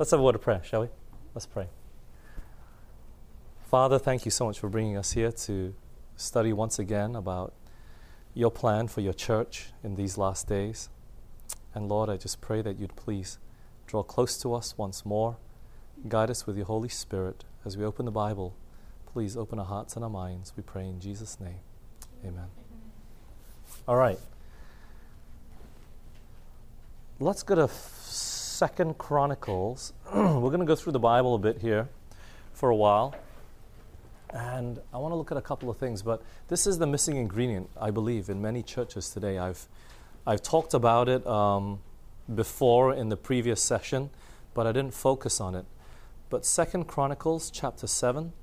Let's have a word of prayer, shall we? Let's pray. Father, thank you so much for bringing us here to study once again about your plan for your church in these last days. And Lord, I just pray that you'd please draw close to us once more, guide us with your Holy Spirit as we open the Bible. Please open our hearts and our minds, we pray in Jesus' name. Amen. All right. Let's go to Second Chronicles. We're going to go through the Bible a bit here for a while. And I want to look at a couple of things, but this is the missing ingredient, I believe, in many churches today. I've, I've talked about it um, before in the previous session, but I didn't focus on it. But Second Chronicles chapter 7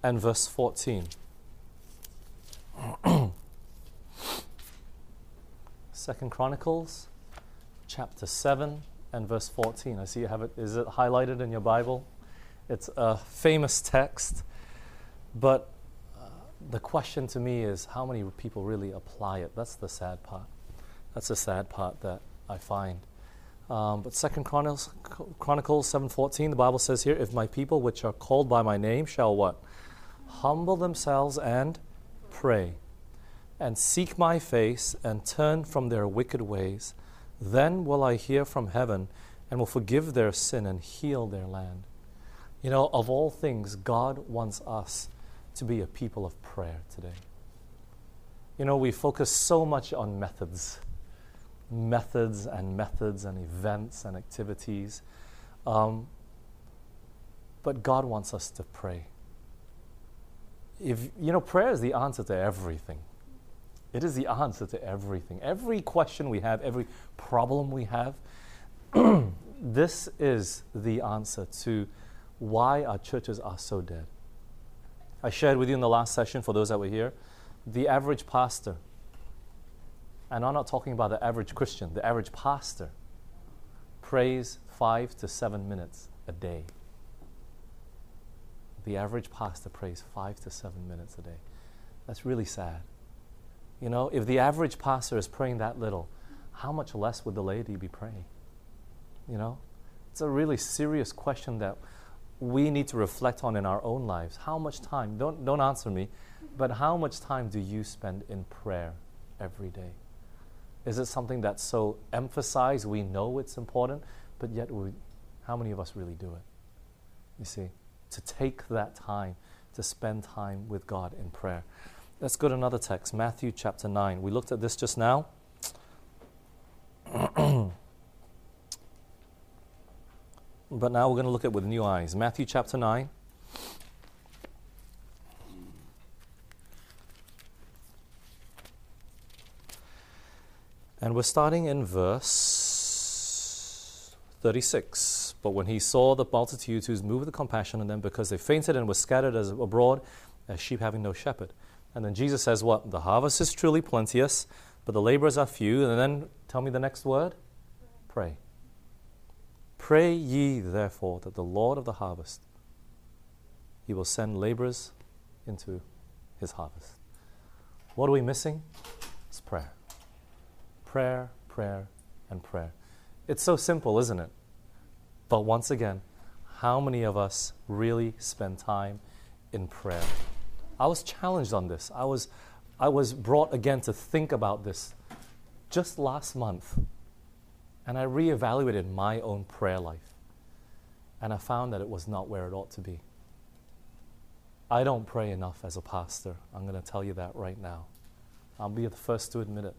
and verse 14. Second Chronicles chapter 7 and verse 14. I see you have it. Is it highlighted in your Bible? It's a famous text, but uh, the question to me is how many people really apply it? That's the sad part. That's the sad part that I find. Um, but Second Chronicles, Chronicles 7:14, the Bible says here, "If my people, which are called by my name, shall what, humble themselves and pray, and seek my face, and turn from their wicked ways, then will I hear from heaven, and will forgive their sin and heal their land." You know, of all things, God wants us to be a people of prayer today. You know, we focus so much on methods, methods and methods and events and activities. Um, but God wants us to pray. If, you know, prayer is the answer to everything. It is the answer to everything. Every question we have, every problem we have, this is the answer to why our churches are so dead. I shared with you in the last session, for those that were here, the average pastor, and I'm not talking about the average Christian, the average pastor prays five to seven minutes a day. The average pastor prays five to seven minutes a day. That's really sad. You know, if the average pastor is praying that little, how much less would the laity be praying? You know, it's a really serious question that we need to reflect on in our own lives. How much time, don't, don't answer me, but how much time do you spend in prayer every day? Is it something that's so emphasized, we know it's important, but yet we, how many of us really do it? You see, to take that time to spend time with God in prayer. Let's go to another text, Matthew chapter 9. We looked at this just now. But now we're going to look at it with new eyes. Matthew chapter 9. And we're starting in verse 36. But when he saw the multitudes, he was moved with compassion on them because they fainted and were scattered as abroad as sheep having no shepherd. And then Jesus says, What? The harvest is truly plenteous, but the laborers are few. And then tell me the next word pray. Pray ye therefore that the Lord of the harvest he will send laborers into his harvest. What are we missing? It's prayer. Prayer, prayer, and prayer. It's so simple, isn't it? But once again, how many of us really spend time in prayer? I was challenged on this. I was, I was brought again to think about this just last month. And I reevaluated my own prayer life. And I found that it was not where it ought to be. I don't pray enough as a pastor. I'm going to tell you that right now. I'll be the first to admit it.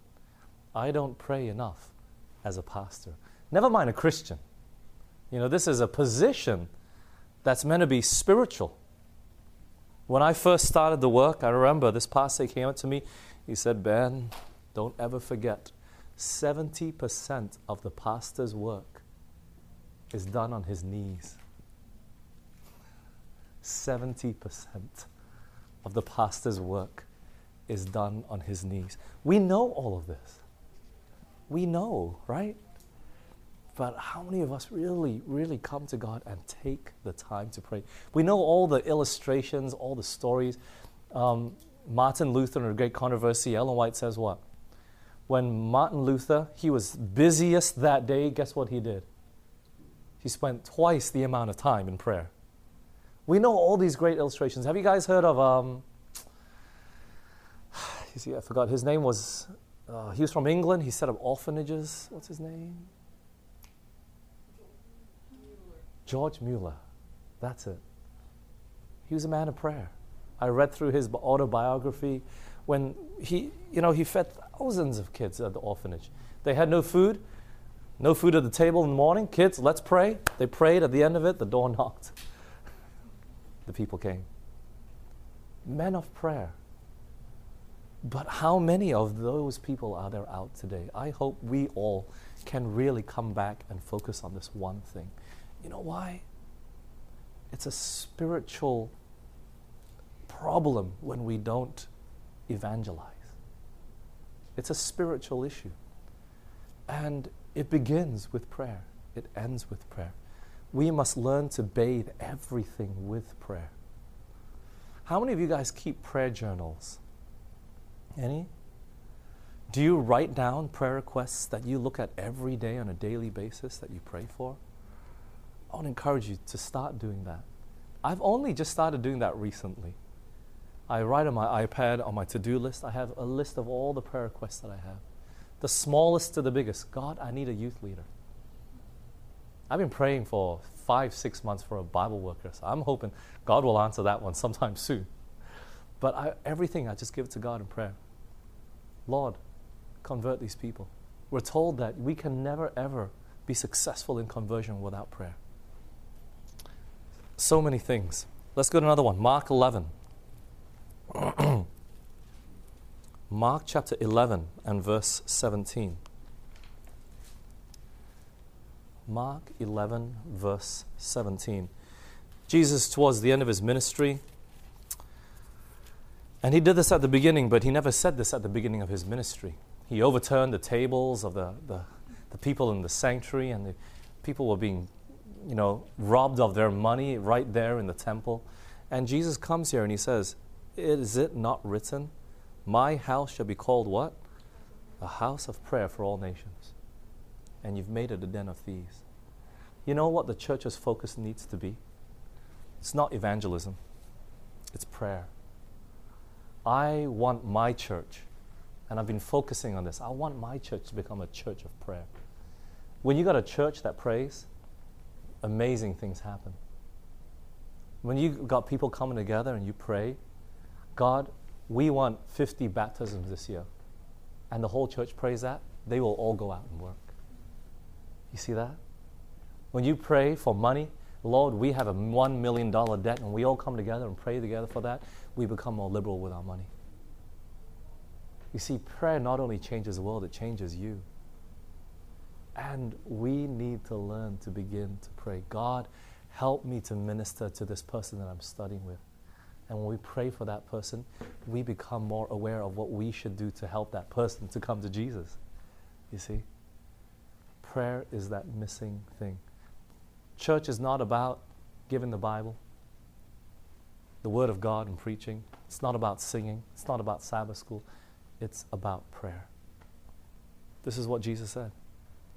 I don't pray enough as a pastor. Never mind a Christian. You know, this is a position that's meant to be spiritual. When I first started the work, I remember this pastor came up to me. He said, Ben, don't ever forget 70% of the pastor's work is done on his knees. 70% of the pastor's work is done on his knees. We know all of this. We know, right? But how many of us really, really come to God and take the time to pray? We know all the illustrations, all the stories. Um, Martin Luther in a great controversy, Ellen White says what? when Martin Luther, he was busiest that day, guess what he did? he spent twice the amount of time in prayer. We know all these great illustrations. Have you guys heard of, um, you see, I forgot, his name was, uh, he was from England. He set up orphanages. What's his name? George Mueller. That's it. He was a man of prayer. I read through his autobiography when he, you know, he fed thousands of kids at the orphanage. They had no food, no food at the table in the morning. Kids, let's pray. They prayed. At the end of it, the door knocked. the people came. Men of prayer. But how many of those people are there out today? I hope we all can really come back and focus on this one thing. You know why? It's a spiritual problem when we don't evangelize. It's a spiritual issue. And it begins with prayer, it ends with prayer. We must learn to bathe everything with prayer. How many of you guys keep prayer journals? Any? Do you write down prayer requests that you look at every day on a daily basis that you pray for? I to encourage you to start doing that. I've only just started doing that recently. I write on my iPad, on my to do list, I have a list of all the prayer requests that I have. The smallest to the biggest. God, I need a youth leader. I've been praying for five, six months for a Bible worker. So I'm hoping God will answer that one sometime soon. But I, everything, I just give it to God in prayer. Lord, convert these people. We're told that we can never, ever be successful in conversion without prayer. So many things. Let's go to another one. Mark 11. Mark chapter 11 and verse 17. Mark 11, verse 17. Jesus, towards the end of his ministry, and he did this at the beginning, but he never said this at the beginning of his ministry. He overturned the tables of the, the, the people in the sanctuary, and the people were being, you know, robbed of their money right there in the temple. And Jesus comes here and he says, is it not written, My house shall be called what? A house of prayer for all nations. And you've made it a den of thieves. You know what the church's focus needs to be? It's not evangelism, it's prayer. I want my church, and I've been focusing on this, I want my church to become a church of prayer. When you got a church that prays, amazing things happen. When you got people coming together and you pray, God, we want 50 baptisms this year. And the whole church prays that, they will all go out and work. You see that? When you pray for money, Lord, we have a $1 million debt, and we all come together and pray together for that, we become more liberal with our money. You see, prayer not only changes the world, it changes you. And we need to learn to begin to pray God, help me to minister to this person that I'm studying with. And when we pray for that person, we become more aware of what we should do to help that person to come to Jesus. You see? Prayer is that missing thing. Church is not about giving the Bible, the Word of God, and preaching. It's not about singing. It's not about Sabbath school. It's about prayer. This is what Jesus said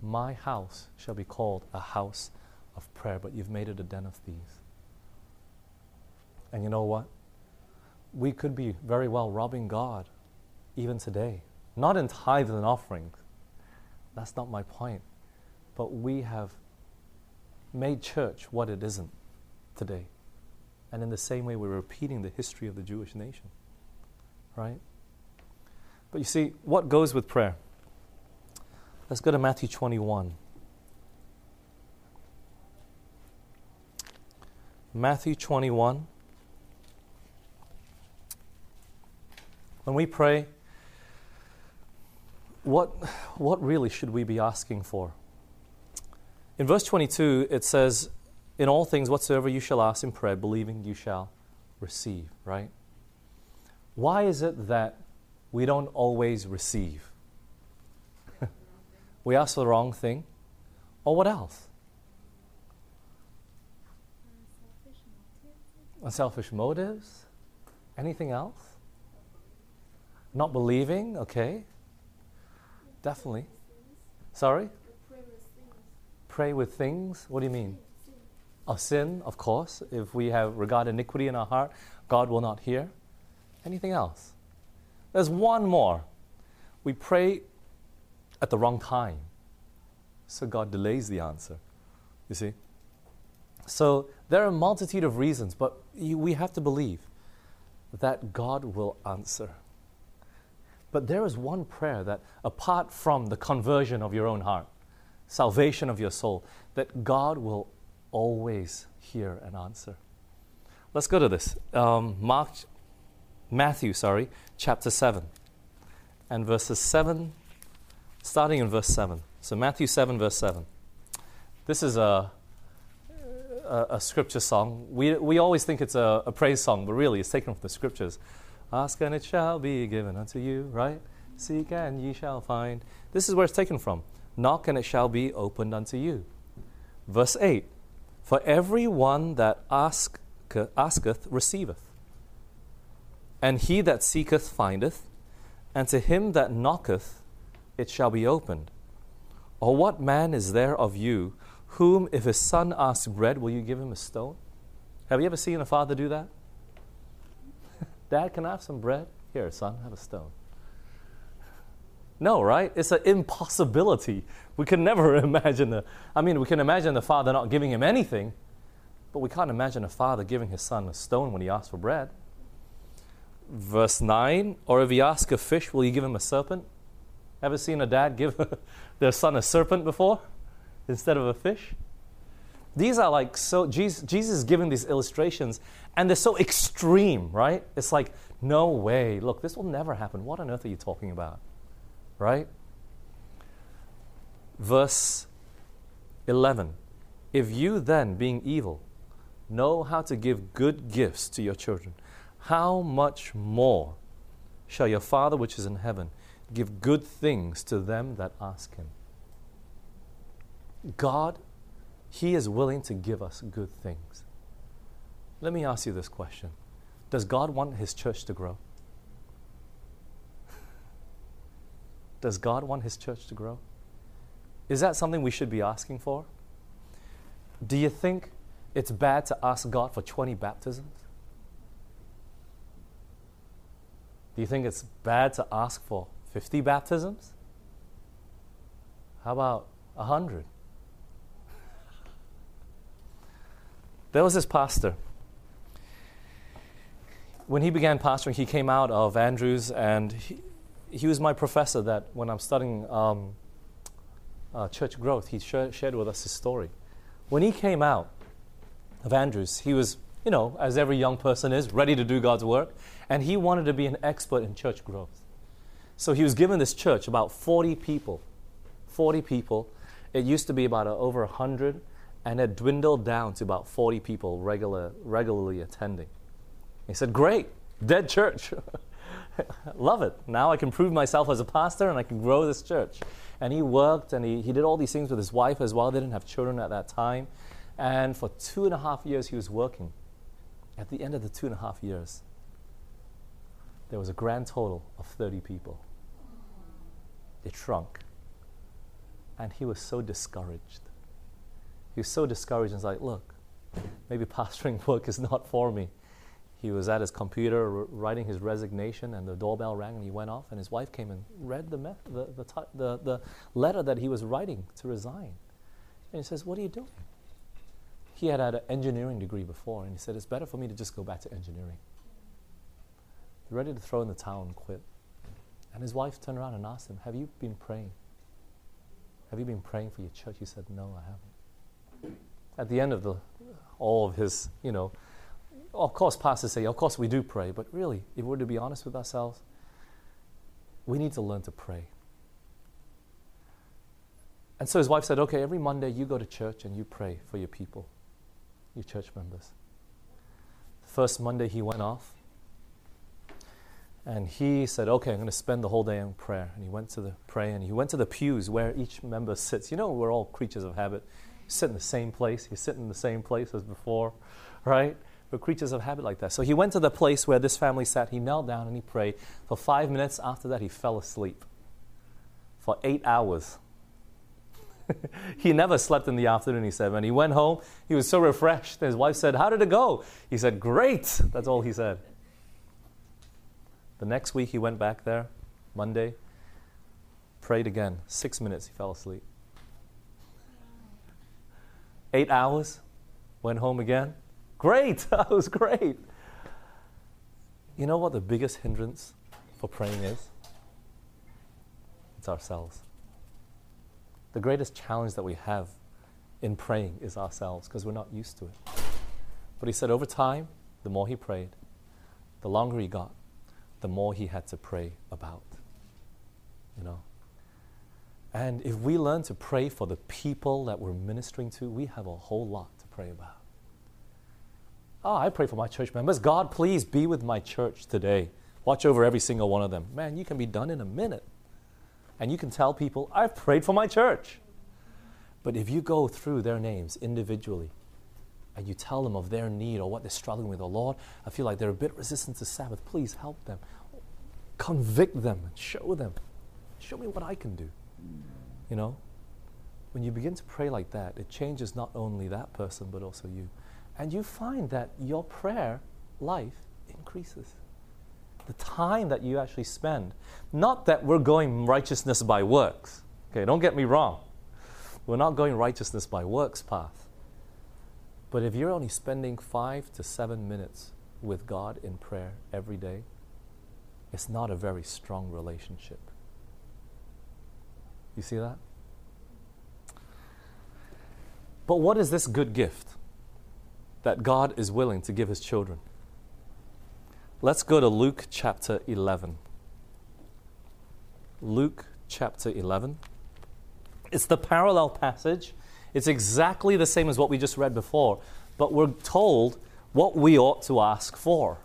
My house shall be called a house of prayer, but you've made it a den of thieves. And you know what? we could be very well robbing God even today. Not in tithes and offerings. That's not my point. But we have made church what it isn't today. And in the same way, we're repeating the history of the Jewish nation. Right? But you see, what goes with prayer? Let's go to Matthew 21. Matthew 21. When we pray, what, what really should we be asking for? In verse 22, it says, In all things whatsoever you shall ask in prayer, believing you shall receive, right? Why is it that we don't always receive? We ask for the wrong thing? Or what else? Unselfish motives? Anything else? Not believing, okay. Definitely. Sorry? pray with things? What do you mean? Of sin, of course. If we have regard iniquity in our heart, God will not hear. Anything else? There's one more. We pray at the wrong time. So God delays the answer. You see? So there are a multitude of reasons, but we have to believe that God will answer. But there is one prayer that, apart from the conversion of your own heart, salvation of your soul, that God will always hear and answer. Let's go to this. Um, Mark, Matthew, sorry, chapter 7, and verses 7, starting in verse 7. So, Matthew 7, verse 7. This is a, a, a scripture song. We, we always think it's a, a praise song, but really it's taken from the scriptures. Ask and it shall be given unto you, right? Seek and ye shall find. This is where it's taken from. Knock and it shall be opened unto you. Verse 8 For every one that ask, asketh receiveth, and he that seeketh findeth, and to him that knocketh it shall be opened. Or what man is there of you whom, if his son asks bread, will you give him a stone? Have you ever seen a father do that? Dad, can I have some bread? Here, son, have a stone. No, right? It's an impossibility. We can never imagine the. I mean, we can imagine the father not giving him anything, but we can't imagine a father giving his son a stone when he asks for bread. Verse 9 Or if he asks a fish, will you give him a serpent? Ever seen a dad give their son a serpent before instead of a fish? These are like so, Jesus, Jesus is giving these illustrations, and they're so extreme, right? It's like, no way, look, this will never happen. What on earth are you talking about? Right? Verse 11 If you then, being evil, know how to give good gifts to your children, how much more shall your Father which is in heaven give good things to them that ask him? God he is willing to give us good things. Let me ask you this question Does God want His church to grow? Does God want His church to grow? Is that something we should be asking for? Do you think it's bad to ask God for 20 baptisms? Do you think it's bad to ask for 50 baptisms? How about 100? There was this pastor. When he began pastoring, he came out of Andrews, and he, he was my professor that when I'm studying um, uh, church growth, he sh- shared with us his story. When he came out of Andrews, he was, you know, as every young person is, ready to do God's work, and he wanted to be an expert in church growth. So he was given this church, about 40 people. 40 people. It used to be about over 100 and it dwindled down to about 40 people regular, regularly attending. He said, Great, dead church. Love it. Now I can prove myself as a pastor and I can grow this church. And he worked and he, he did all these things with his wife as well. They didn't have children at that time. And for two and a half years, he was working. At the end of the two and a half years, there was a grand total of 30 people. It shrunk. And he was so discouraged he was so discouraged and was like, look, maybe pastoring work is not for me. He was at his computer writing his resignation, and the doorbell rang, and he went off. And his wife came and read the, me- the, the, t- the, the letter that he was writing to resign. And he says, What are you doing? He had had an engineering degree before, and he said, It's better for me to just go back to engineering. Ready to throw in the towel and quit. And his wife turned around and asked him, Have you been praying? Have you been praying for your church? He said, No, I haven't at the end of the, all of his, you know, of course, pastors say, of course, we do pray, but really, if we're to be honest with ourselves, we need to learn to pray. And so his wife said, okay, every Monday you go to church and you pray for your people, your church members. The first Monday he went off, and he said, okay, I'm going to spend the whole day in prayer. And he went to the pray, and he went to the pews where each member sits. You know, we're all creatures of habit. You sit in the same place. You sit in the same place as before, right? We're creatures of habit like that. So he went to the place where this family sat. He knelt down and he prayed. For five minutes after that, he fell asleep. For eight hours. he never slept in the afternoon, he said. When he went home, he was so refreshed. His wife said, How did it go? He said, Great. That's all he said. The next week, he went back there, Monday, prayed again. Six minutes, he fell asleep. Eight hours, went home again. Great. That was great. You know what the biggest hindrance for praying is? It's ourselves. The greatest challenge that we have in praying is ourselves because we're not used to it. But he said over time, the more he prayed, the longer he got, the more he had to pray about. You know? And if we learn to pray for the people that we're ministering to, we have a whole lot to pray about. Oh, I pray for my church members. God, please be with my church today. Watch over every single one of them. Man, you can be done in a minute. And you can tell people, I've prayed for my church. But if you go through their names individually and you tell them of their need or what they're struggling with, oh Lord, I feel like they're a bit resistant to Sabbath, please help them. Convict them and show them. Show me what I can do. You know? When you begin to pray like that, it changes not only that person but also you. And you find that your prayer life increases. The time that you actually spend. Not that we're going righteousness by works. Okay, don't get me wrong. We're not going righteousness by works path. But if you're only spending five to seven minutes with God in prayer every day, it's not a very strong relationship. You see that? But what is this good gift? that God is willing to give his children. Let's go to Luke chapter 11. Luke chapter 11. It's the parallel passage. It's exactly the same as what we just read before, but we're told what we ought to ask for.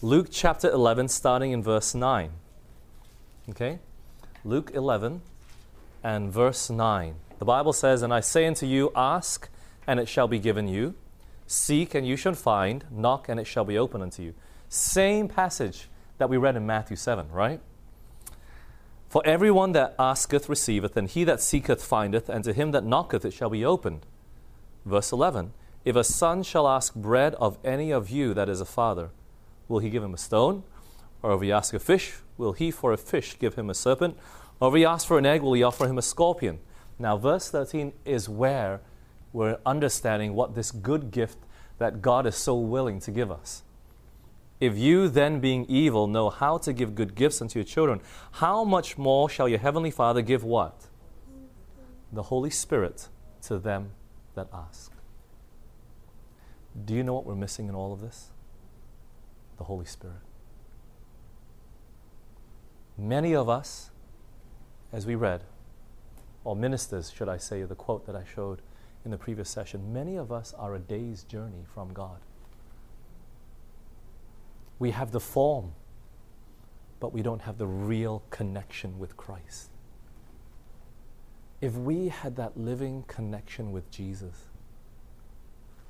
Luke chapter 11, starting in verse 9. Okay? Luke 11 and verse 9. The Bible says, And I say unto you, ask and it shall be given you. Seek, and you shall find. Knock, and it shall be open unto you. Same passage that we read in Matthew 7, right? For everyone that asketh receiveth, and he that seeketh findeth, and to him that knocketh it shall be opened. Verse 11 If a son shall ask bread of any of you that is a father, will he give him a stone? Or if he ask a fish, will he for a fish give him a serpent? Or if he ask for an egg, will he offer him a scorpion? Now, verse 13 is where we're understanding what this good gift that God is so willing to give us. If you then, being evil, know how to give good gifts unto your children, how much more shall your heavenly Father give what? The Holy Spirit to them that ask. Do you know what we're missing in all of this? The Holy Spirit. Many of us, as we read, or ministers, should I say, the quote that I showed, in the previous session, many of us are a day's journey from God. We have the form, but we don't have the real connection with Christ. If we had that living connection with Jesus,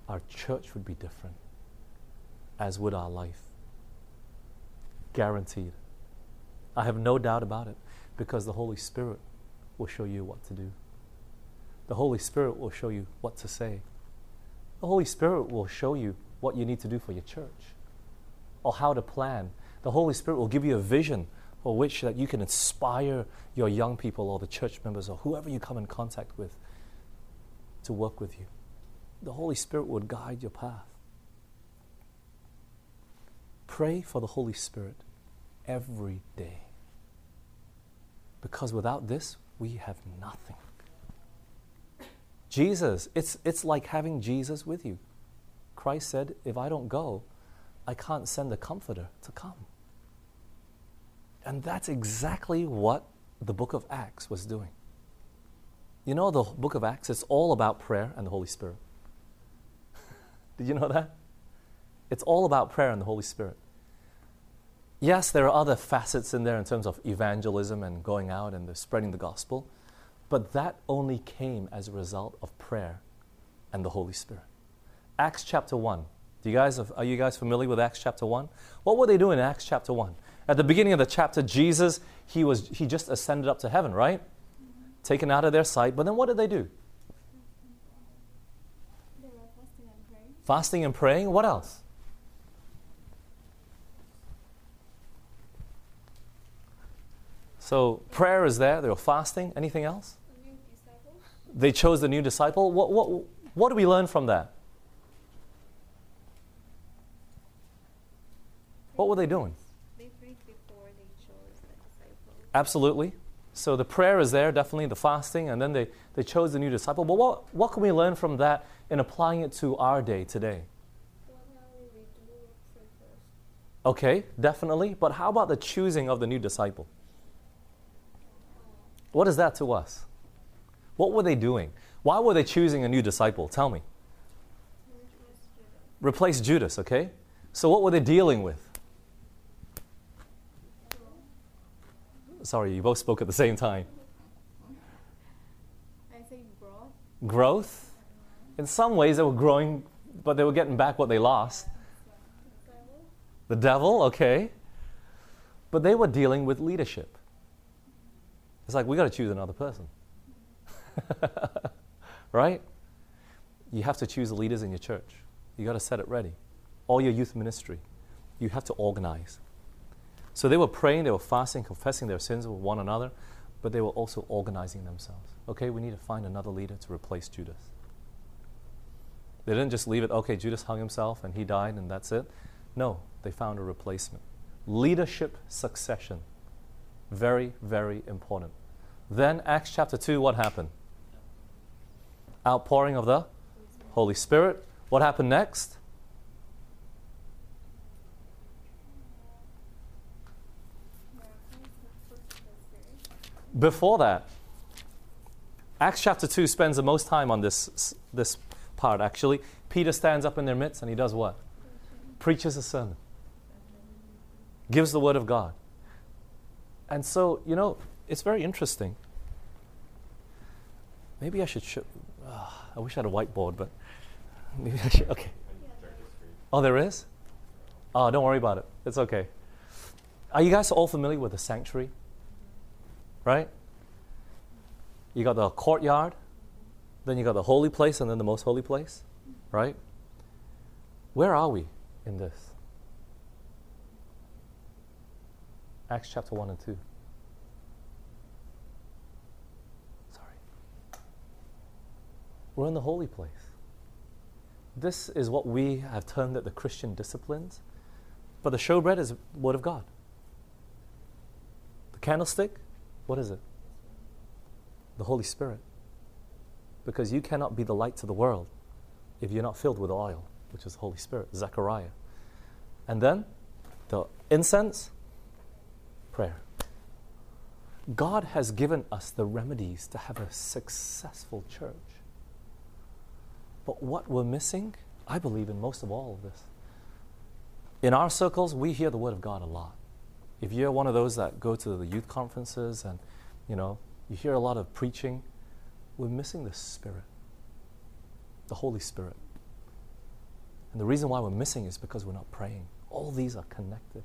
our church would be different, as would our life. Guaranteed. I have no doubt about it because the Holy Spirit will show you what to do. The Holy Spirit will show you what to say. The Holy Spirit will show you what you need to do for your church or how to plan. The Holy Spirit will give you a vision for which that you can inspire your young people or the church members or whoever you come in contact with to work with you. The Holy Spirit would guide your path. Pray for the Holy Spirit every day. Because without this, we have nothing. Jesus, it's, it's like having Jesus with you. Christ said, If I don't go, I can't send the Comforter to come. And that's exactly what the book of Acts was doing. You know, the book of Acts, it's all about prayer and the Holy Spirit. Did you know that? It's all about prayer and the Holy Spirit. Yes, there are other facets in there in terms of evangelism and going out and spreading the gospel. But that only came as a result of prayer and the Holy Spirit. Acts chapter 1. Do you guys, are you guys familiar with Acts chapter 1? What were they doing in Acts chapter 1? At the beginning of the chapter, Jesus, he, was, he just ascended up to heaven, right? taken out of their sight. But then what did they do? They were fasting and praying. Fasting and praying. What else? So prayer is there. They were fasting. Anything else? Disciple. They chose the new disciple. What, what, what do we learn from that? What were they doing? They prayed before they chose the disciple. Absolutely. So the prayer is there, definitely, the fasting, and then they, they chose the new disciple. But what, what can we learn from that in applying it to our day today? What are we do say first? Okay, definitely. But how about the choosing of the new disciple? What is that to us? What were they doing? Why were they choosing a new disciple? Tell me. Replace Judas, okay? So what were they dealing with? Sorry, you both spoke at the same time. I say growth. Growth. In some ways, they were growing, but they were getting back what they lost. The devil, okay. But they were dealing with leadership. It's like, we got to choose another person. right? You have to choose the leaders in your church. You got to set it ready. All your youth ministry, you have to organize. So they were praying, they were fasting, confessing their sins with one another, but they were also organizing themselves. Okay, we need to find another leader to replace Judas. They didn't just leave it, okay, Judas hung himself and he died and that's it. No, they found a replacement. Leadership succession. Very, very important. Then, Acts chapter 2, what happened? Outpouring of the Holy Spirit. What happened next? Miracles, the fruit of the spirit. Before that, Acts chapter 2 spends the most time on this, this part, actually. Peter stands up in their midst and he does what? Preaches a sermon, gives the word of God. And so, you know, it's very interesting. Maybe I should. Uh, I wish I had a whiteboard, but maybe I should. Okay. Oh, there is? Oh, don't worry about it. It's okay. Are you guys all familiar with the sanctuary? Right? You got the courtyard, then you got the holy place, and then the most holy place, right? Where are we in this? Acts chapter 1 and 2. Sorry. We're in the holy place. This is what we have termed it the Christian disciplines. But the showbread is Word of God. The candlestick, what is it? The Holy Spirit. Because you cannot be the light to the world if you're not filled with oil, which is the Holy Spirit, Zechariah. And then the incense, prayer. God has given us the remedies to have a successful church. But what we're missing, I believe, in most of all of this, in our circles, we hear the word of God a lot. If you're one of those that go to the youth conferences and, you know, you hear a lot of preaching, we're missing the Spirit, the Holy Spirit. And the reason why we're missing is because we're not praying. All these are connected,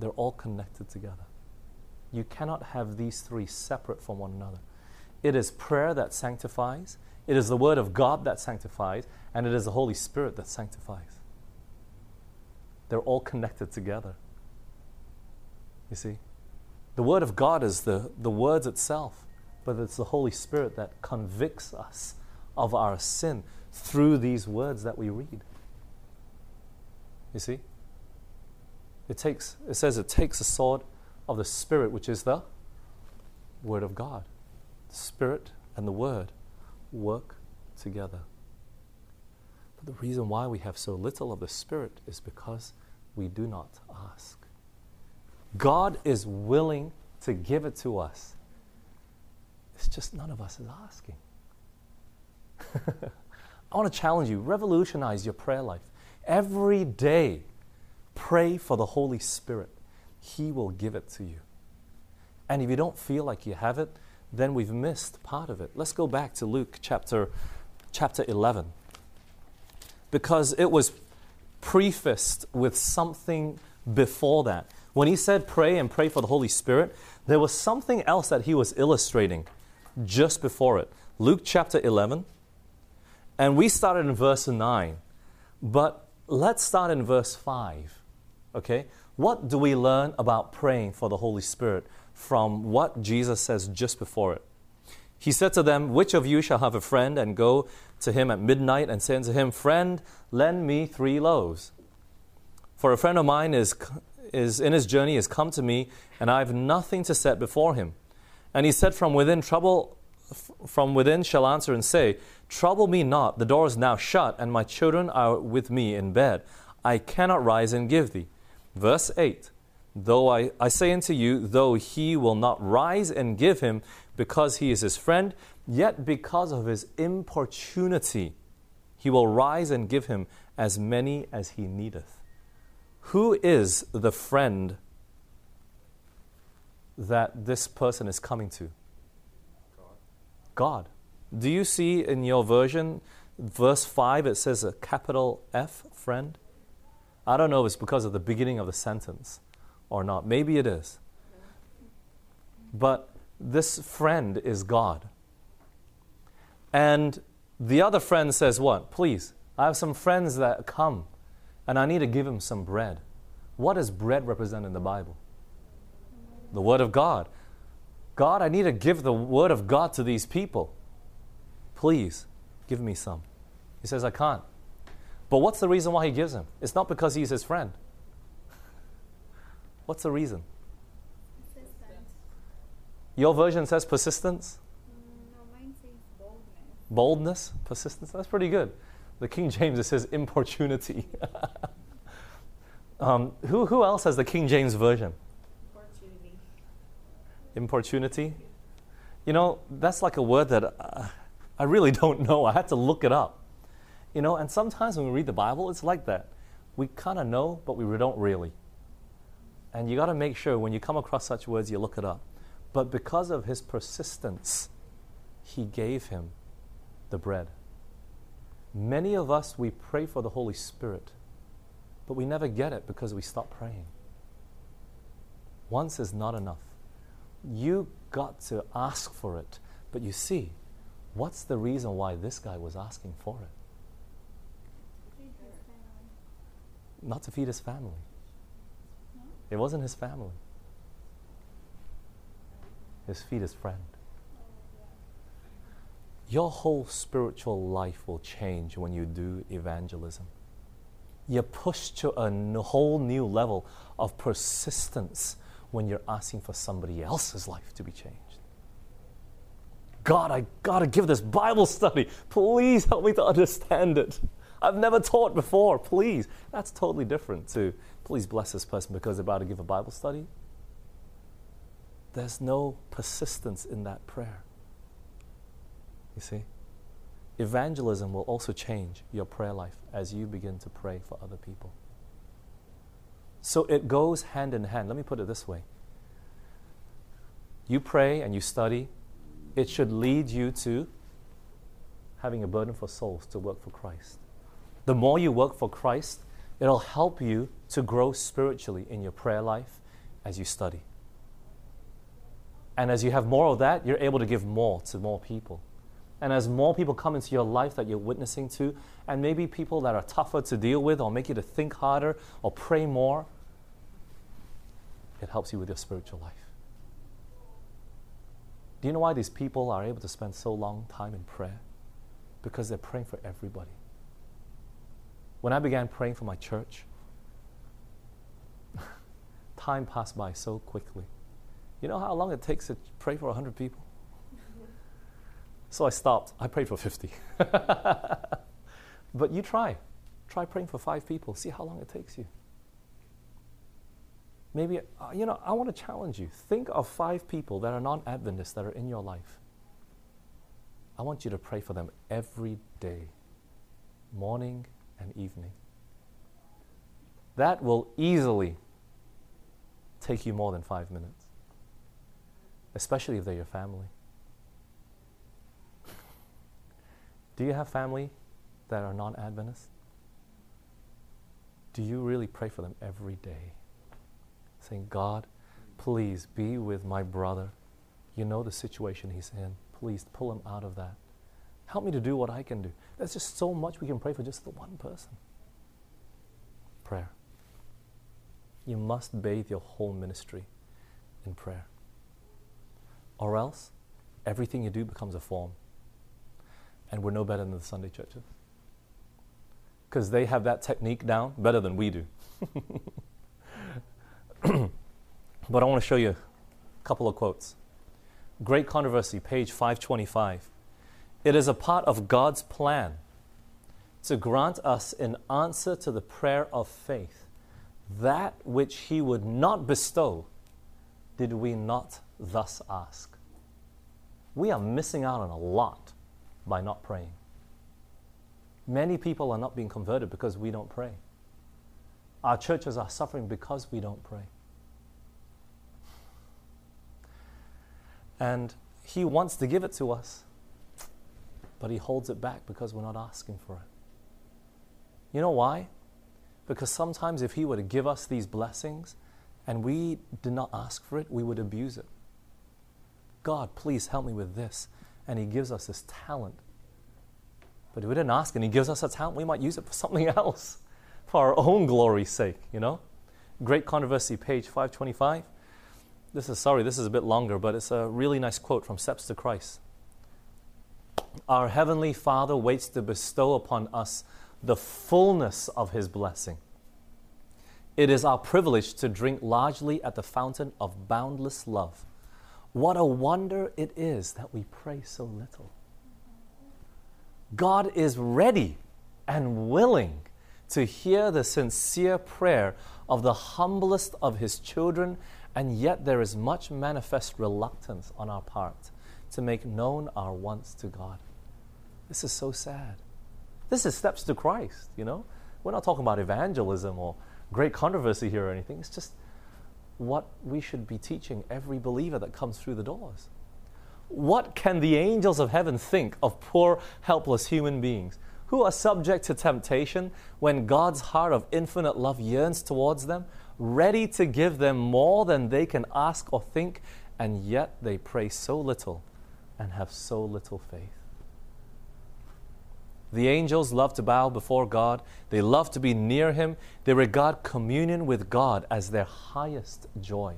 they're all connected together. You cannot have these three separate from one another. It is prayer that sanctifies, it is the Word of God that sanctifies, and it is the Holy Spirit that sanctifies. They're all connected together. You see? The Word of God is the, the words itself, but it's the Holy Spirit that convicts us of our sin through these words that we read. You see? It takes it says it takes the sword of the Spirit, which is the Word of God. The Spirit and the Word work together. But the reason why we have so little of the Spirit is because we do not ask. God is willing to give it to us. It's just none of us is asking. I want to challenge you, revolutionize your prayer life. Every day, pray for the Holy Spirit. He will give it to you. And if you don't feel like you have it, then we've missed part of it. Let's go back to Luke chapter, chapter 11. Because it was prefaced with something before that. When he said pray and pray for the Holy Spirit, there was something else that he was illustrating just before it. Luke chapter 11, and we started in verse 9, but let's start in verse 5. Okay? What do we learn about praying for the Holy Spirit from what Jesus says just before it? He said to them, Which of you shall have a friend and go to him at midnight and say unto him, Friend, lend me three loaves? For a friend of mine is, is in his journey, is come to me, and I have nothing to set before him. And he said, From within, trouble from within shall answer and say, Trouble me not, the door is now shut, and my children are with me in bed. I cannot rise and give thee. Verse 8 Though I, I say unto you, though he will not rise and give him because he is his friend, yet because of his importunity, he will rise and give him as many as he needeth. Who is the friend that this person is coming to? God. Do you see in your version, verse 5, it says a capital F, friend? I don't know if it's because of the beginning of the sentence or not. Maybe it is. But this friend is God. And the other friend says, What? Please, I have some friends that come and I need to give him some bread. What does bread represent in the Bible? The Word of God. God, I need to give the Word of God to these people. Please, give me some. He says, I can't. But what's the reason why he gives him? It's not because he's his friend. What's the reason? Persistence. Your version says persistence, Mm, No, mine says boldness. boldness, persistence. That's pretty good. The King James, it says importunity. um, who, who else has the King James version? Opportunity. Importunity? You know, that's like a word that uh, I really don't know. I had to look it up. You know, and sometimes when we read the Bible, it's like that. We kind of know, but we don't really. And you got to make sure when you come across such words, you look it up. But because of his persistence, he gave him the bread. Many of us, we pray for the Holy Spirit, but we never get it because we stop praying. Once is not enough. You got to ask for it. But you see, what's the reason why this guy was asking for it? Not to feed his family. It wasn't his family. His feed his friend. Your whole spiritual life will change when you do evangelism. You're pushed to a n- whole new level of persistence when you're asking for somebody else's life to be changed. God, I gotta give this Bible study. Please help me to understand it. I've never taught before. Please. That's totally different to please bless this person because they're about to give a Bible study. There's no persistence in that prayer. You see? Evangelism will also change your prayer life as you begin to pray for other people. So it goes hand in hand. Let me put it this way you pray and you study, it should lead you to having a burden for souls to work for Christ. The more you work for Christ, it'll help you to grow spiritually in your prayer life as you study. And as you have more of that, you're able to give more to more people. And as more people come into your life that you're witnessing to, and maybe people that are tougher to deal with or make you to think harder or pray more, it helps you with your spiritual life. Do you know why these people are able to spend so long time in prayer? Because they're praying for everybody. When I began praying for my church, time passed by so quickly. You know how long it takes to pray for 100 people? So I stopped. I prayed for 50. but you try. Try praying for five people. See how long it takes you. Maybe, uh, you know, I want to challenge you. Think of five people that are non Adventists that are in your life. I want you to pray for them every day, morning and evening. That will easily take you more than five minutes, especially if they're your family. Do you have family that are non Adventists? Do you really pray for them every day? saying, God, please be with my brother. You know the situation he's in. Please pull him out of that. Help me to do what I can do. There's just so much we can pray for just the one person. Prayer. You must bathe your whole ministry in prayer. Or else, everything you do becomes a form. And we're no better than the Sunday churches. Because they have that technique down better than we do. but I want to show you a couple of quotes. Great Controversy, page 525. It is a part of God's plan to grant us in answer to the prayer of faith that which He would not bestow, did we not thus ask. We are missing out on a lot by not praying. Many people are not being converted because we don't pray. Our churches are suffering because we don't pray. And He wants to give it to us, but He holds it back because we're not asking for it. You know why? Because sometimes if He were to give us these blessings and we did not ask for it, we would abuse it. God, please help me with this. And He gives us this talent. But if we didn't ask and He gives us a talent, we might use it for something else, for our own glory's sake, you know? Great Controversy, page 525. This is, sorry, this is a bit longer, but it's a really nice quote from Steps to Christ. Our Heavenly Father waits to bestow upon us the fullness of His blessing. It is our privilege to drink largely at the fountain of boundless love. What a wonder it is that we pray so little. God is ready and willing to hear the sincere prayer of the humblest of His children, and yet there is much manifest reluctance on our part to make known our wants to God. This is so sad. This is steps to Christ, you know? We're not talking about evangelism or great controversy here or anything. It's just what we should be teaching every believer that comes through the doors. What can the angels of heaven think of poor, helpless human beings who are subject to temptation when God's heart of infinite love yearns towards them, ready to give them more than they can ask or think, and yet they pray so little and have so little faith? The angels love to bow before God. They love to be near Him. They regard communion with God as their highest joy.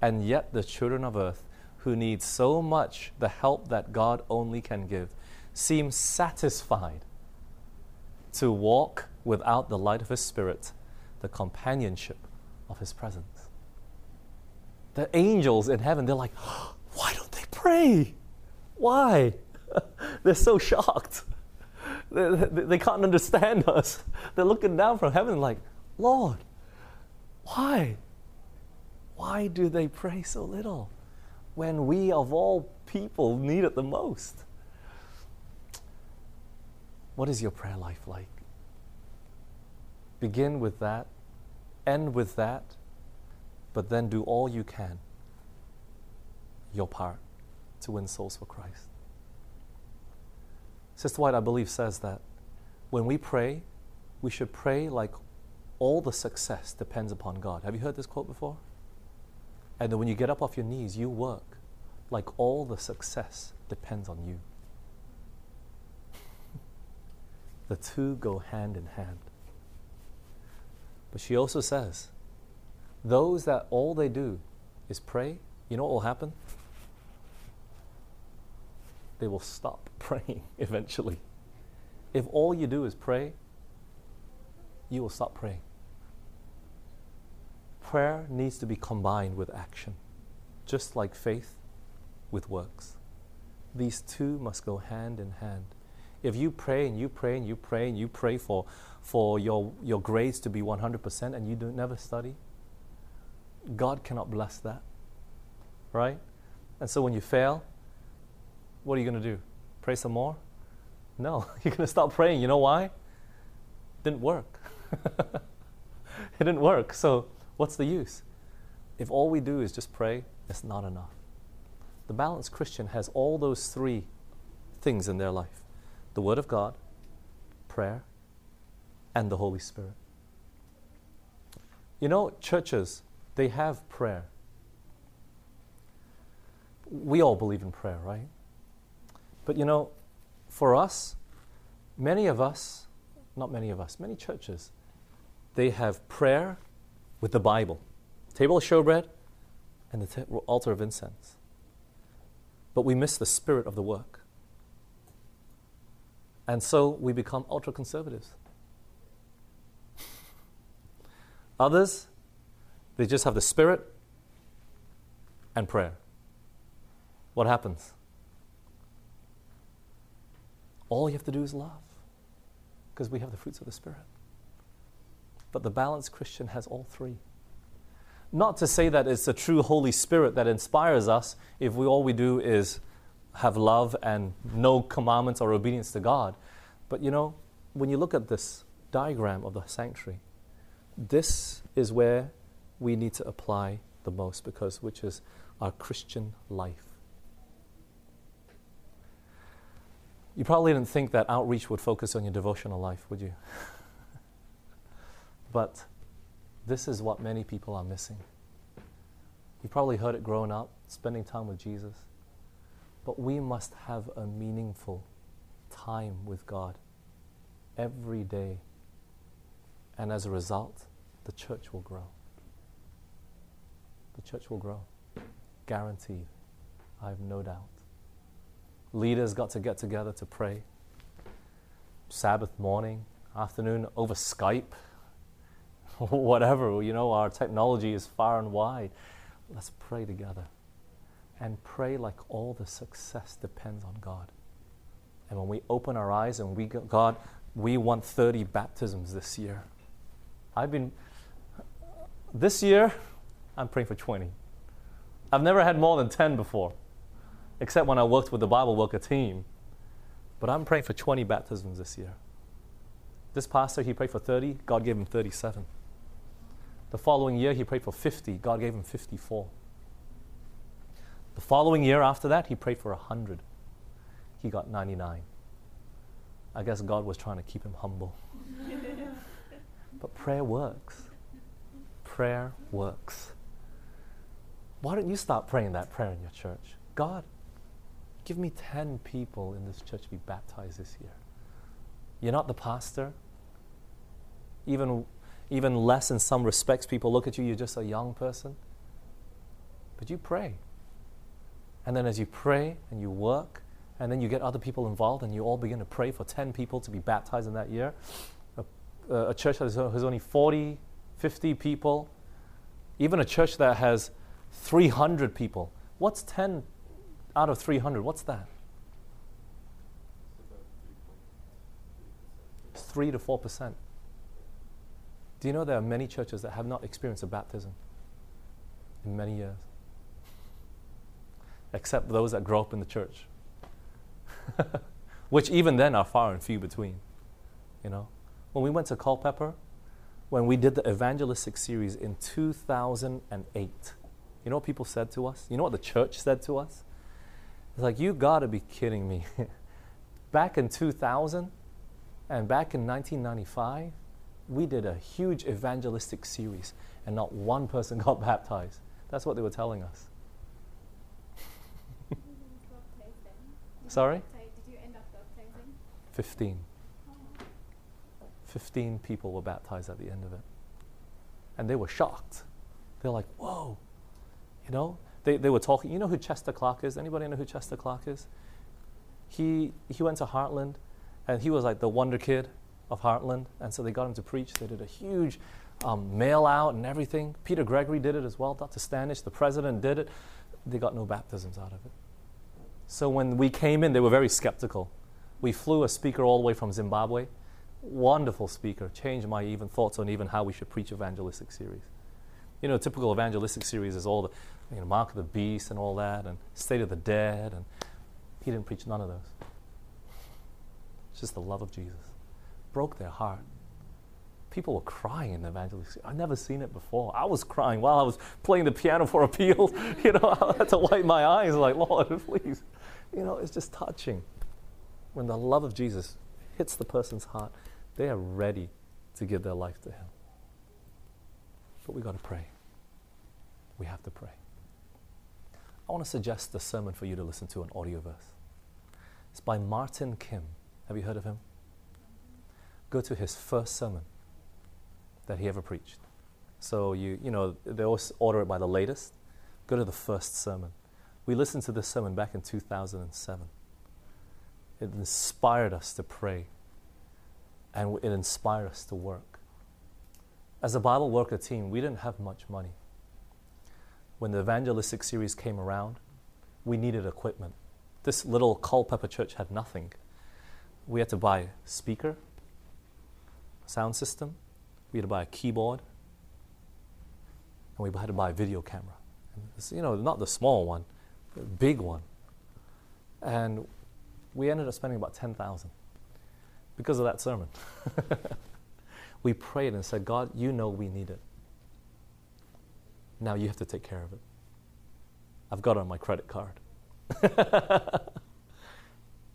And yet, the children of earth, who need so much the help that God only can give, seem satisfied to walk without the light of His Spirit, the companionship of His presence. The angels in heaven, they're like, why don't they pray? Why? they're so shocked. They, they, they, can't understand us. They're looking down from heaven like, Lord, why? Why do they pray so little when we, of all people, need it the most? What is your prayer life like? Begin with that, end with that, but then do all you can, your part, to win souls for Christ. Sister White, I believe, says that when we pray, we should pray like all the success depends upon God. Have you heard this quote before? And then when you get up off your knees, you work like all the success depends on you. the two go hand in hand. But she also says, those that all they do is pray, you know what will happen? They will stop praying eventually. If all you do is pray, you will stop praying. Prayer needs to be combined with action, just like faith with works. These two must go hand in hand. If you pray and you pray and you pray and you pray for, for your, your grades to be 100% and you do never study, God cannot bless that. Right? And so when you fail, what are you going to do? Pray some more? No, you're going to stop praying. You know why? It didn't work. it didn't work. So, what's the use? If all we do is just pray, it's not enough. The balanced Christian has all those three things in their life the Word of God, prayer, and the Holy Spirit. You know, churches they have prayer. We all believe in prayer, right? But you know, for us, many of us, not many of us, many churches, they have prayer with the Bible, table of showbread, and the t- altar of incense. But we miss the spirit of the work. And so we become ultra conservatives. Others, they just have the spirit and prayer. What happens? All you have to do is love because we have the fruits of the Spirit. But the balanced Christian has all three. Not to say that it's the true Holy Spirit that inspires us if we all we do is have love and no commandments or obedience to God. But you know, when you look at this diagram of the sanctuary, this is where we need to apply the most because which is our Christian life. You probably didn't think that outreach would focus on your devotional life, would you? but this is what many people are missing. You probably heard it growing up, spending time with Jesus. But we must have a meaningful time with God every day. And as a result, the church will grow. The church will grow. Guaranteed. I have no doubt. Leaders got to get together to pray. Sabbath morning, afternoon, over Skype, whatever. You know, our technology is far and wide. Let's pray together. And pray like all the success depends on God. And when we open our eyes and we go, God, we want 30 baptisms this year. I've been, this year, I'm praying for 20. I've never had more than 10 before except when I worked with the Bible Worker team. But I'm praying for 20 baptisms this year. This pastor, he prayed for 30, God gave him 37. The following year, he prayed for 50, God gave him 54. The following year after that, he prayed for 100. He got 99. I guess God was trying to keep him humble. but prayer works. Prayer works. Why don't you start praying that prayer in your church? God, Give me 10 people in this church to be baptized this year. You're not the pastor. Even, even less in some respects, people look at you, you're just a young person. But you pray. And then as you pray and you work, and then you get other people involved, and you all begin to pray for 10 people to be baptized in that year. A, a church that has only 40, 50 people, even a church that has 300 people. What's 10 out of 300, what's that? It's 3 to 4%. Do you know there are many churches that have not experienced a baptism in many years? Except those that grow up in the church. Which even then are far and few between. You know? When we went to Culpeper, when we did the evangelistic series in 2008, you know what people said to us? You know what the church said to us? It's like, you gotta be kidding me. back in 2000 and back in 1995, we did a huge evangelistic series and not one person got baptized. That's what they were telling us. Sorry? Did you end up baptizing? 15. 15 people were baptized at the end of it. And they were shocked. They're like, whoa. You know, they, they were talking. You know who Chester Clark is? Anybody know who Chester Clark is? He, he went to Hartland, and he was like the wonder kid of Hartland. And so they got him to preach. They did a huge um, mail out and everything. Peter Gregory did it as well. Dr. Standish, the president, did it. They got no baptisms out of it. So when we came in, they were very skeptical. We flew a speaker all the way from Zimbabwe. Wonderful speaker. Changed my even thoughts on even how we should preach evangelistic series. You know, typical evangelistic series is all the you know, Mark of the Beast and all that, and State of the Dead, and he didn't preach none of those. It's just the love of Jesus. Broke their heart. People were crying in the evangelistic. I've never seen it before. I was crying while I was playing the piano for appeal. you know, I had to wipe my eyes, like, Lord, please. You know, it's just touching. When the love of Jesus hits the person's heart, they are ready to give their life to Him. But we've got to pray. we have to pray. I want to suggest a sermon for you to listen to, an Audioverse. It's by Martin Kim. Have you heard of him? Go to his first sermon that he ever preached. So you, you know, they always order it by the latest. Go to the first sermon. We listened to this sermon back in 2007. It inspired us to pray, and it inspired us to work. As a Bible worker team, we didn't have much money. When the evangelistic series came around, we needed equipment. This little Culpeper church had nothing. We had to buy speaker, sound system, we had to buy a keyboard, and we had to buy a video camera. You know, not the small one, the big one. And we ended up spending about 10,000 because of that sermon. we prayed and said, God, you know we need it. Now you have to take care of it. I've got it on my credit card.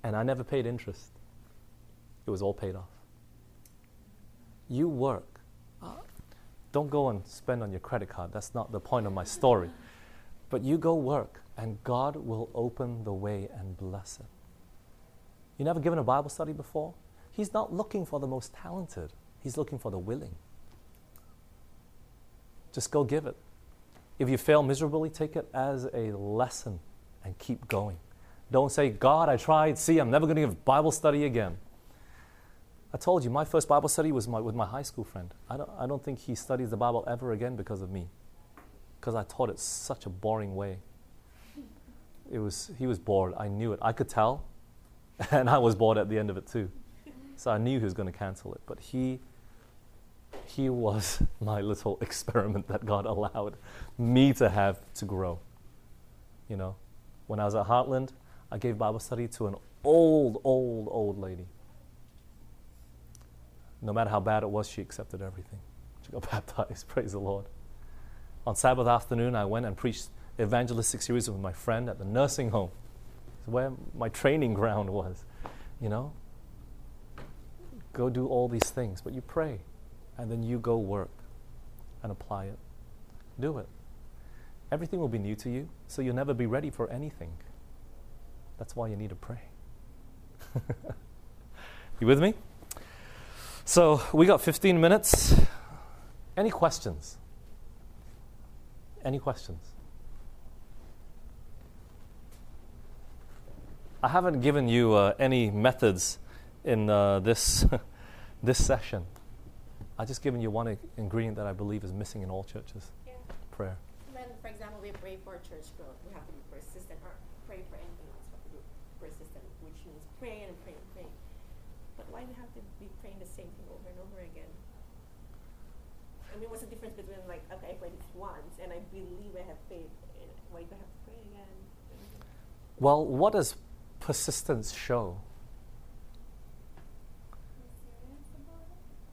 and I never paid interest. It was all paid off. You work. Don't go and spend on your credit card. That's not the point of my story. But you go work, and God will open the way and bless it. You never given a Bible study before? He's not looking for the most talented, He's looking for the willing. Just go give it. If you fail miserably, take it as a lesson and keep going. Don't say, God, I tried. See, I'm never going to give Bible study again. I told you, my first Bible study was my, with my high school friend. I don't, I don't think he studies the Bible ever again because of me, because I taught it such a boring way. It was, he was bored. I knew it. I could tell, and I was bored at the end of it too. So I knew he was going to cancel it. But he, he was my little experiment that God allowed me to have to grow. You know, when I was at Hartland, I gave Bible study to an old, old, old lady no matter how bad it was, she accepted everything. She got baptized. Praise the Lord. On Sabbath afternoon, I went and preached evangelistic series with my friend at the nursing home. It's where my training ground was. You know? Go do all these things, but you pray, and then you go work and apply it. Do it. Everything will be new to you, so you'll never be ready for anything. That's why you need to pray. you with me? So we got 15 minutes. Any questions? Any questions? I haven't given you uh, any methods in uh, this, this session. I've just given you one ingredient that I believe is missing in all churches Yeah. prayer. When, for example, we pray for church growth, we have to be persistent, or pray for anything else, we have to be persistent, which means pray and pray and pray. But why do we have to be praying the same thing over and over again? I mean, what's the difference between like, okay, I prayed this once and I believe I have faith, and why do I have to pray again? Well, what does persistence show? Be serious about Serious about it? it? Anything else? Right, I think like because you know the biggest aspect of evangelism is once we bring people in, we want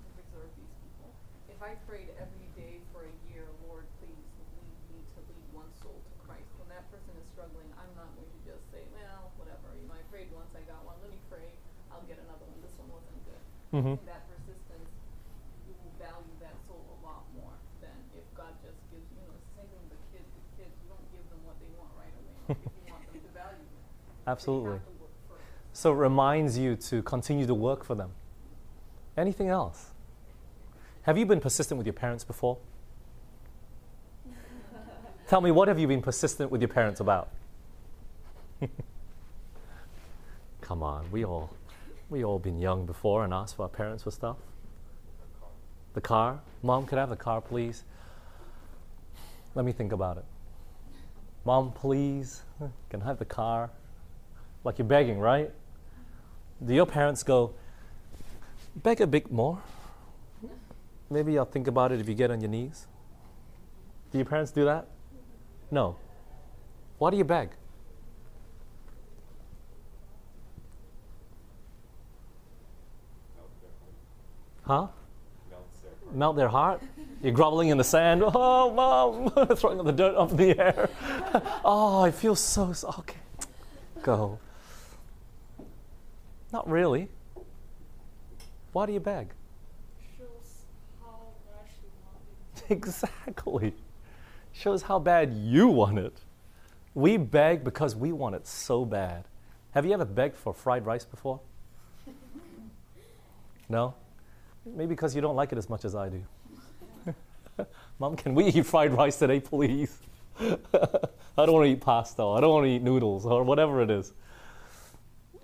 to preserve these people. If I prayed every day for a year, Lord, please lead me to lead one soul to Christ. When that person is struggling, I'm not going to just say, well, whatever. You know, I prayed once, I got one. Let me pray. I'll get another one. This one wasn't good. Mm-hmm. That persistence, you will value that soul a lot more than if God just gives you. You know, it's the same thing with the kids. The kids, you don't give them what they want right away. Like, if you want them to value it. Absolutely. They have to work first. So it reminds you to continue to work for them. Anything else? Have you been persistent with your parents before? Tell me, what have you been persistent with your parents about? Come on, we all, we all been young before and asked for our parents for stuff. The car, mom, could I have the car, please? Let me think about it. Mom, please, can I have the car? Like you're begging, right? Do your parents go, beg a bit more? Maybe I'll think about it if you get on your knees. Do your parents do that? No. Why do you beg? Huh? Melt their heart? You're groveling in the sand. Oh, mom! Throwing the dirt in the air. oh, I feel so okay. Go. Not really. Why do you beg? Shows how much you want it. Exactly. Shows how bad you want it. We beg because we want it so bad. Have you ever begged for fried rice before? No? Maybe because you don't like it as much as I do. Mom, can we eat fried rice today, please? I don't want to eat pasta. I don't want to eat noodles or whatever it is.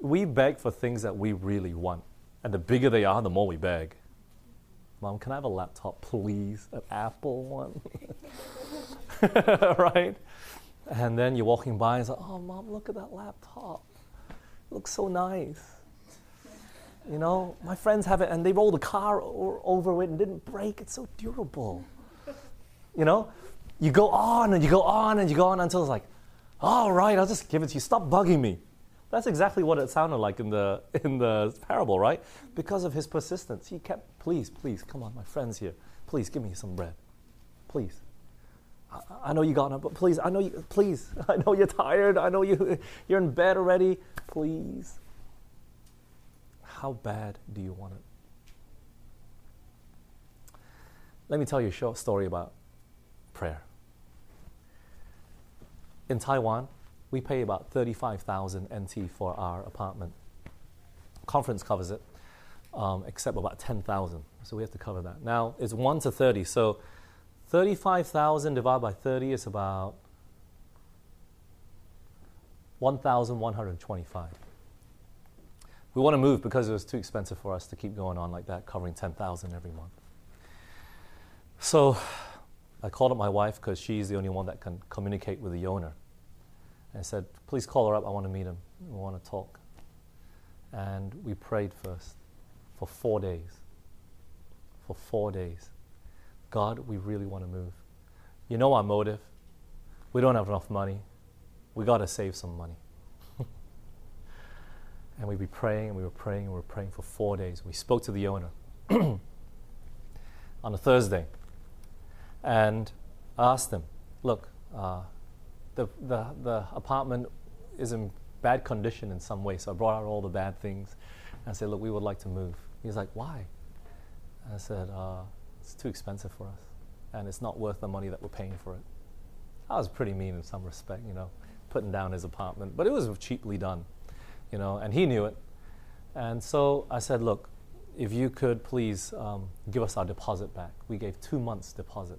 We beg for things that we really want. And the bigger they are, the more we beg. Mom, can I have a laptop, please? An Apple one? right? And then you're walking by and it's like, oh, Mom, look at that laptop. It looks so nice. You know, my friends have it and they rolled a car o- over it and didn't break. It's so durable. You know, you go on and you go on and you go on until it's like, all right, I'll just give it to you. Stop bugging me. That's exactly what it sounded like in the in the parable, right? Because of his persistence, he kept, please, please, come on, my friends here, please give me some bread, please. I, I know you got up, but please, I know you, please, I know you're tired. I know you, you're in bed already. Please. How bad do you want it? Let me tell you a short story about prayer. In Taiwan, we pay about 35,000 NT for our apartment. Conference covers it, um, except about 10,000. So we have to cover that. Now, it's 1 to 30. So 35,000 divided by 30 is about 1,125. We want to move because it was too expensive for us to keep going on like that, covering 10,000 every month. So I called up my wife because she's the only one that can communicate with the owner. And I said, please call her up. I want to meet him. We want to talk. And we prayed first for four days. For four days. God, we really want to move. You know our motive. We don't have enough money. We got to save some money. and we'd be praying and we were praying and we were praying for four days. We spoke to the owner on a Thursday and asked him, look, uh, the, the, the apartment is in bad condition in some way. So I brought out all the bad things and I said, look, we would like to move. He's like, why? And I said, uh, it's too expensive for us and it's not worth the money that we're paying for it. I was pretty mean in some respect, you know, putting down his apartment, but it was cheaply done, you know, and he knew it. And so I said, look, if you could please um, give us our deposit back. We gave two months' deposit.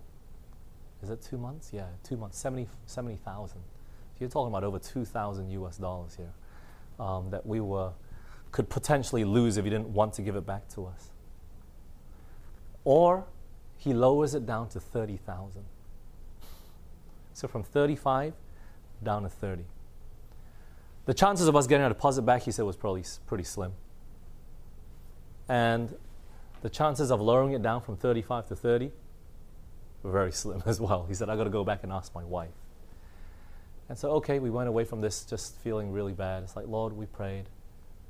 Is it two months? Yeah, two months, 70 70,000. so you're talking about over 2,000 US dollars here um, that we were, could potentially lose if you didn't want to give it back to us. Or he lowers it down to 30,000. So from 35 down to 30. The chances of us getting our deposit back, he said, was probably pretty slim. And the chances of lowering it down from 35 to 30 were very slim as well. He said, I got to go back and ask my wife. And so, okay, we went away from this just feeling really bad. It's like, Lord, we prayed,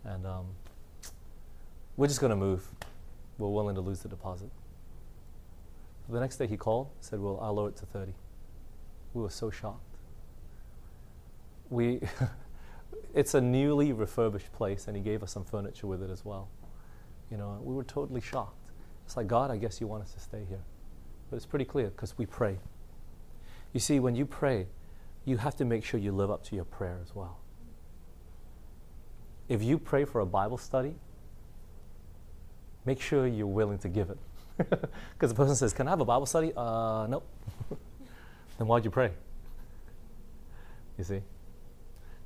and um, we're just going to move. We're willing to lose the deposit. The next day he called, said, Well, I'll lower it to 30. We were so shocked. We, it's a newly refurbished place, and he gave us some furniture with it as well. You know, we were totally shocked. It's like, God, I guess you want us to stay here. But it's pretty clear because we pray. You see, when you pray, you have to make sure you live up to your prayer as well. If you pray for a Bible study, make sure you're willing to give it. Because the person says, Can I have a Bible study? Uh, nope. then why'd you pray? You see?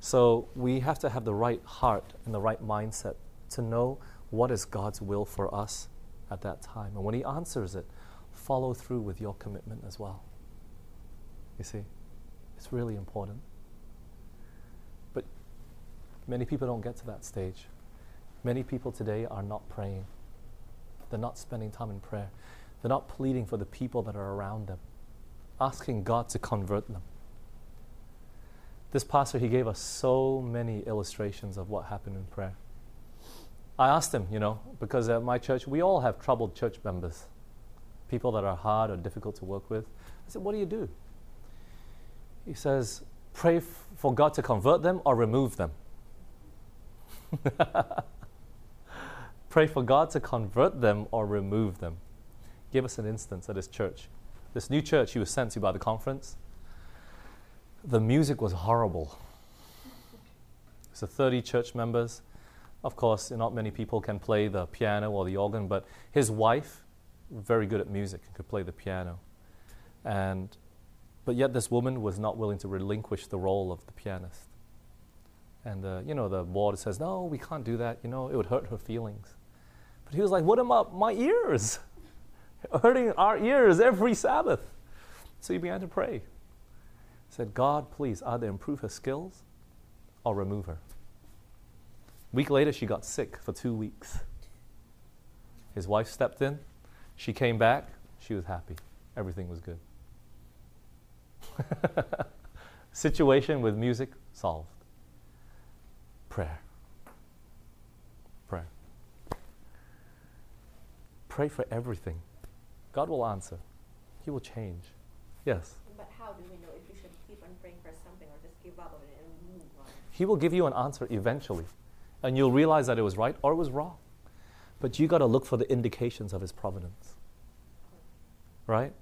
So we have to have the right heart and the right mindset to know what is God's will for us at that time. And when He answers it, follow through with your commitment as well. You see? It's really important. But many people don't get to that stage. Many people today are not praying. They're not spending time in prayer. They're not pleading for the people that are around them, asking God to convert them. This pastor, he gave us so many illustrations of what happened in prayer. I asked him, you know, because at my church, we all have troubled church members, people that are hard or difficult to work with. I said, What do you do? He says, Pray f- for God to convert them or remove them. Pray for God to convert them or remove them. Give us an instance at this church. This new church he was sent to by the conference. The music was horrible. So 30 church members. Of course, not many people can play the piano or the organ, but his wife, very good at music, and could play the piano. And, but yet this woman was not willing to relinquish the role of the pianist. And uh, you know, the board says, no, we can't do that. You know, it would hurt her feelings. But he was like, what about my ears? Hurting our ears every Sabbath. So he began to pray. He said, God, please either improve her skills or remove her. A week later, she got sick for two weeks. His wife stepped in. She came back. She was happy. Everything was good. Situation with music solved. Prayer. Prayer. Pray for everything. God will answer. He will change. Yes. But how do we know if we should keep on praying for something or just give up on it and move on? He will give you an answer eventually. And you'll realize that it was right or it was wrong. But you got to look for the indications of his providence. Right?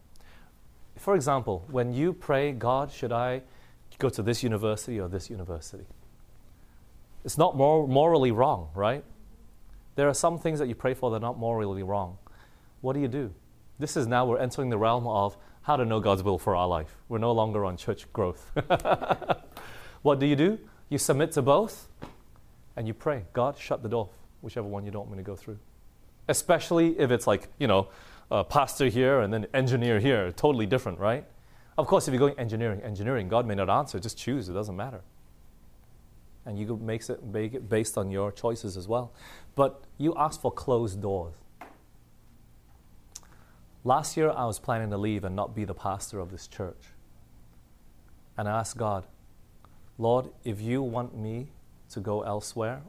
For example, when you pray, God, should I go to this university or this university? It's not mor- morally wrong, right? There are some things that you pray for that are not morally wrong. What do you do? This is now we're entering the realm of how to know God's will for our life. We're no longer on church growth. what do you do? You submit to both and you pray, God, shut the door, whichever one you don't want me to go through. Especially if it's like, you know, pastor here and then engineer here, totally different, right? Of course, if you're going engineering, engineering, God may not answer, just choose, it doesn't matter. And you makes it, make it based on your choices as well. But you ask for closed doors. Last year, I was planning to leave and not be the pastor of this church. And I asked God, Lord, if you want me to go elsewhere,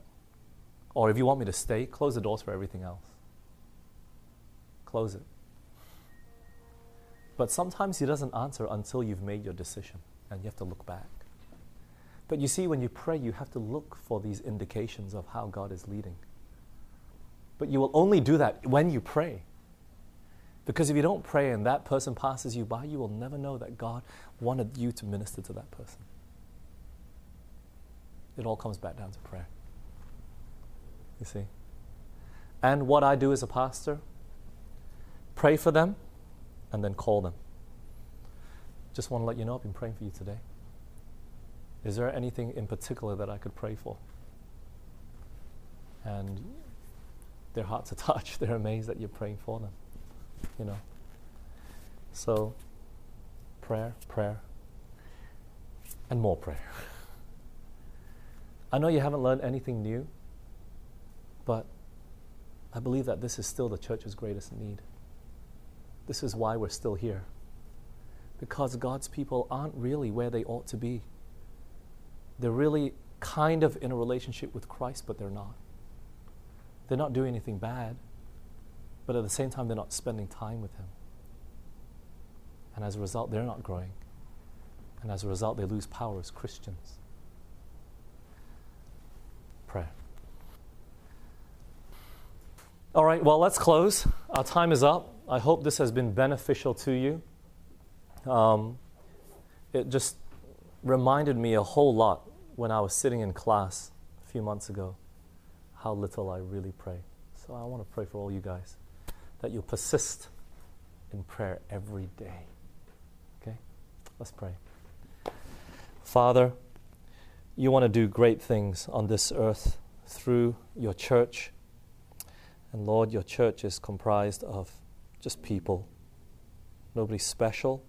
or if you want me to stay, close the doors for everything else. Close it. But sometimes He doesn't answer until you've made your decision and you have to look back. But you see, when you pray, you have to look for these indications of how God is leading. But you will only do that when you pray. Because if you don't pray and that person passes you by, you will never know that God wanted you to minister to that person. It all comes back down to prayer. You see? And what I do as a pastor, pray for them and then call them. Just want to let you know I've been praying for you today. Is there anything in particular that I could pray for? And their hearts are touched. They're amazed that you're praying for them you know. So, prayer, prayer, and more prayer. I know you haven't learned anything new, but I believe that this is still the church's greatest need. This is why we're still here. Because God's people aren't really where they ought to be. They're really kind of in a relationship with Christ, but they're not. They're not doing anything bad but at the same time, they're not spending time with Him. And as a result, they're not growing. And as a result, they lose power as Christians. Prayer. All right, well, let's close. Our time is up. I hope this has been beneficial to you. Um, it just reminded me a whole lot when I was sitting in class a few months ago how little I really pray. So I want to pray for all you guys that you'll persist in prayer every day. Okay? Let's pray. Father, you want to do great things on this earth through your church. And Lord, your church is comprised of just people. Nobody special,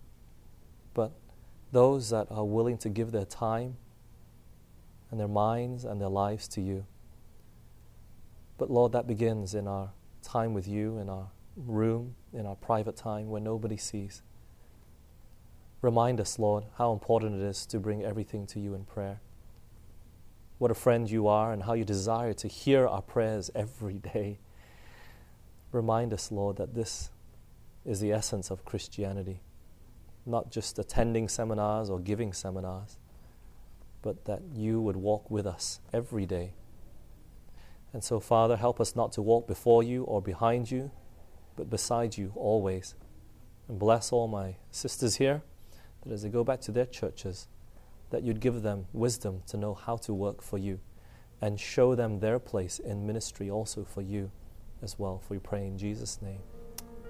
but those that are willing to give their time and their minds and their lives to you. But Lord, that begins in our time with you, in our room in our private time where nobody sees. Remind us, Lord, how important it is to bring everything to you in prayer. What a friend you are, and how you desire to hear our prayers every day. Remind us, Lord, that this is the essence of Christianity. Not just attending seminars or giving seminars, but that you would walk with us every day And so, Father, help us not to walk before you or behind you, but beside you always. And bless all my sisters here that as they go back to their churches, that you'd give them wisdom to know how to work for you and show them their place in ministry also for you as well. For we pray in Jesus' name.